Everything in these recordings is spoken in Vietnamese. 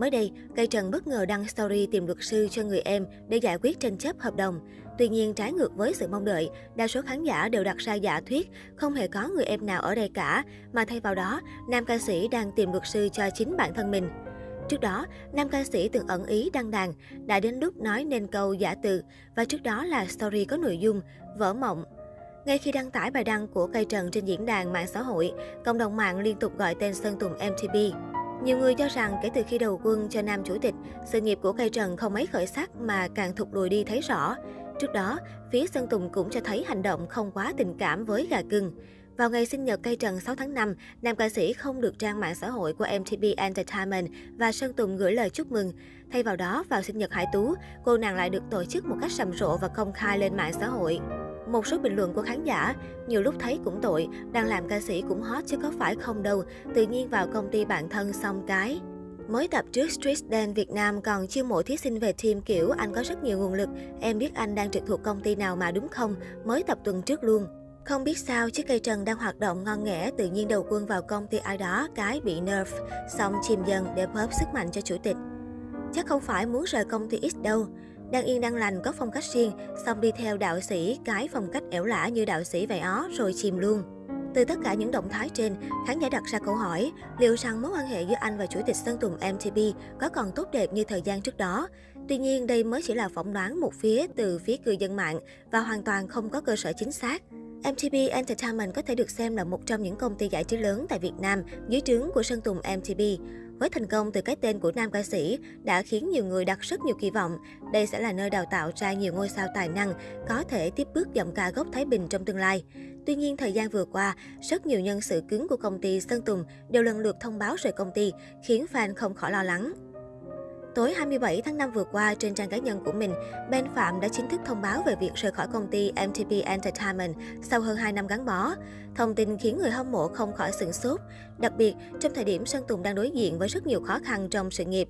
Mới đây, Cây Trần bất ngờ đăng story tìm luật sư cho người em để giải quyết tranh chấp hợp đồng. Tuy nhiên, trái ngược với sự mong đợi, đa số khán giả đều đặt ra giả thuyết không hề có người em nào ở đây cả, mà thay vào đó, nam ca sĩ đang tìm luật sư cho chính bản thân mình. Trước đó, nam ca sĩ từng ẩn ý đăng đàn, đã đến lúc nói nên câu giả từ, và trước đó là story có nội dung vỡ mộng. Ngay khi đăng tải bài đăng của Cây Trần trên diễn đàn mạng xã hội, cộng đồng mạng liên tục gọi tên Sơn Tùng MTP. Nhiều người cho rằng kể từ khi đầu quân cho nam chủ tịch, sự nghiệp của cây trần không mấy khởi sắc mà càng thụt lùi đi thấy rõ. Trước đó, phía Sơn Tùng cũng cho thấy hành động không quá tình cảm với gà cưng. Vào ngày sinh nhật cây trần 6 tháng 5, nam ca sĩ không được trang mạng xã hội của MTV Entertainment và Sơn Tùng gửi lời chúc mừng. Thay vào đó, vào sinh nhật Hải Tú, cô nàng lại được tổ chức một cách sầm rộ và công khai lên mạng xã hội. Một số bình luận của khán giả, nhiều lúc thấy cũng tội, đang làm ca sĩ cũng hot chứ có phải không đâu, tự nhiên vào công ty bạn thân xong cái. Mới tập trước Street Dance Việt Nam còn chiêu mộ thí sinh về team kiểu anh có rất nhiều nguồn lực, em biết anh đang trực thuộc công ty nào mà đúng không, mới tập tuần trước luôn. Không biết sao, chiếc cây trần đang hoạt động ngon nghẻ, tự nhiên đầu quân vào công ty ai đó, cái bị nerf, xong chìm dần để bóp sức mạnh cho chủ tịch. Chắc không phải muốn rời công ty X đâu. Đang yên đang lành có phong cách riêng, xong đi theo đạo sĩ cái phong cách ẻo lả như đạo sĩ vậy ó rồi chìm luôn. Từ tất cả những động thái trên, khán giả đặt ra câu hỏi liệu rằng mối quan hệ giữa anh và chủ tịch Sơn Tùng MTP có còn tốt đẹp như thời gian trước đó. Tuy nhiên, đây mới chỉ là phỏng đoán một phía từ phía cư dân mạng và hoàn toàn không có cơ sở chính xác. MTP Entertainment có thể được xem là một trong những công ty giải trí lớn tại Việt Nam dưới trướng của Sơn Tùng MTP. Với thành công từ cái tên của nam ca sĩ đã khiến nhiều người đặt rất nhiều kỳ vọng. Đây sẽ là nơi đào tạo ra nhiều ngôi sao tài năng, có thể tiếp bước giọng ca gốc Thái Bình trong tương lai. Tuy nhiên, thời gian vừa qua, rất nhiều nhân sự cứng của công ty Sơn Tùng đều lần lượt thông báo rời công ty, khiến fan không khỏi lo lắng. Tối 27 tháng 5 vừa qua, trên trang cá nhân của mình, Ben Phạm đã chính thức thông báo về việc rời khỏi công ty MTP Entertainment sau hơn 2 năm gắn bó. Thông tin khiến người hâm mộ không khỏi sửng sốt, đặc biệt trong thời điểm Sơn Tùng đang đối diện với rất nhiều khó khăn trong sự nghiệp.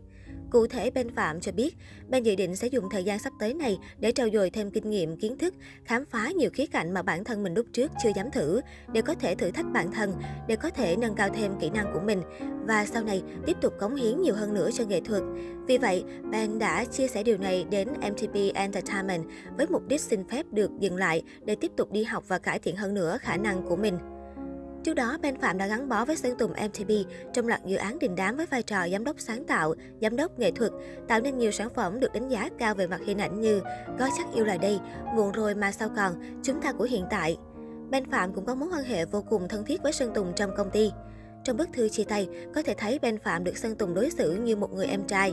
Cụ thể, Ben Phạm cho biết, Ben dự định sẽ dùng thời gian sắp tới này để trau dồi thêm kinh nghiệm, kiến thức, khám phá nhiều khía cạnh mà bản thân mình lúc trước chưa dám thử, để có thể thử thách bản thân, để có thể nâng cao thêm kỹ năng của mình và sau này tiếp tục cống hiến nhiều hơn nữa cho nghệ thuật. Vì vậy, Ben đã chia sẻ điều này đến mtp Entertainment với mục đích xin phép được dừng lại để tiếp tục đi học và cải thiện hơn nữa khả năng của mình. Trước đó, Ben Phạm đã gắn bó với Sơn Tùng MTV trong loạt dự án đình đám với vai trò giám đốc sáng tạo, giám đốc nghệ thuật, tạo nên nhiều sản phẩm được đánh giá cao về mặt hình ảnh như Có chắc yêu là đây, Muộn rồi mà sao còn, Chúng ta của hiện tại. Ben Phạm cũng có mối quan hệ vô cùng thân thiết với Sơn Tùng trong công ty. Trong bức thư chia tay, có thể thấy Ben Phạm được Sơn Tùng đối xử như một người em trai.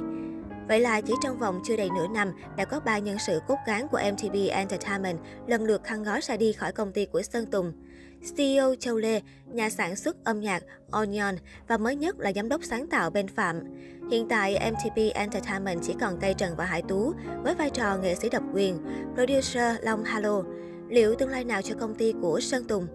Vậy là chỉ trong vòng chưa đầy nửa năm, đã có ba nhân sự cốt cán của MTV Entertainment lần lượt khăn gói ra đi khỏi công ty của Sơn Tùng. CEO Châu Lê, nhà sản xuất âm nhạc Onion và mới nhất là giám đốc sáng tạo Ben Phạm. Hiện tại, mtp Entertainment chỉ còn Cây Trần và Hải Tú với vai trò nghệ sĩ độc quyền, producer Long Halo. Liệu tương lai nào cho công ty của Sơn Tùng?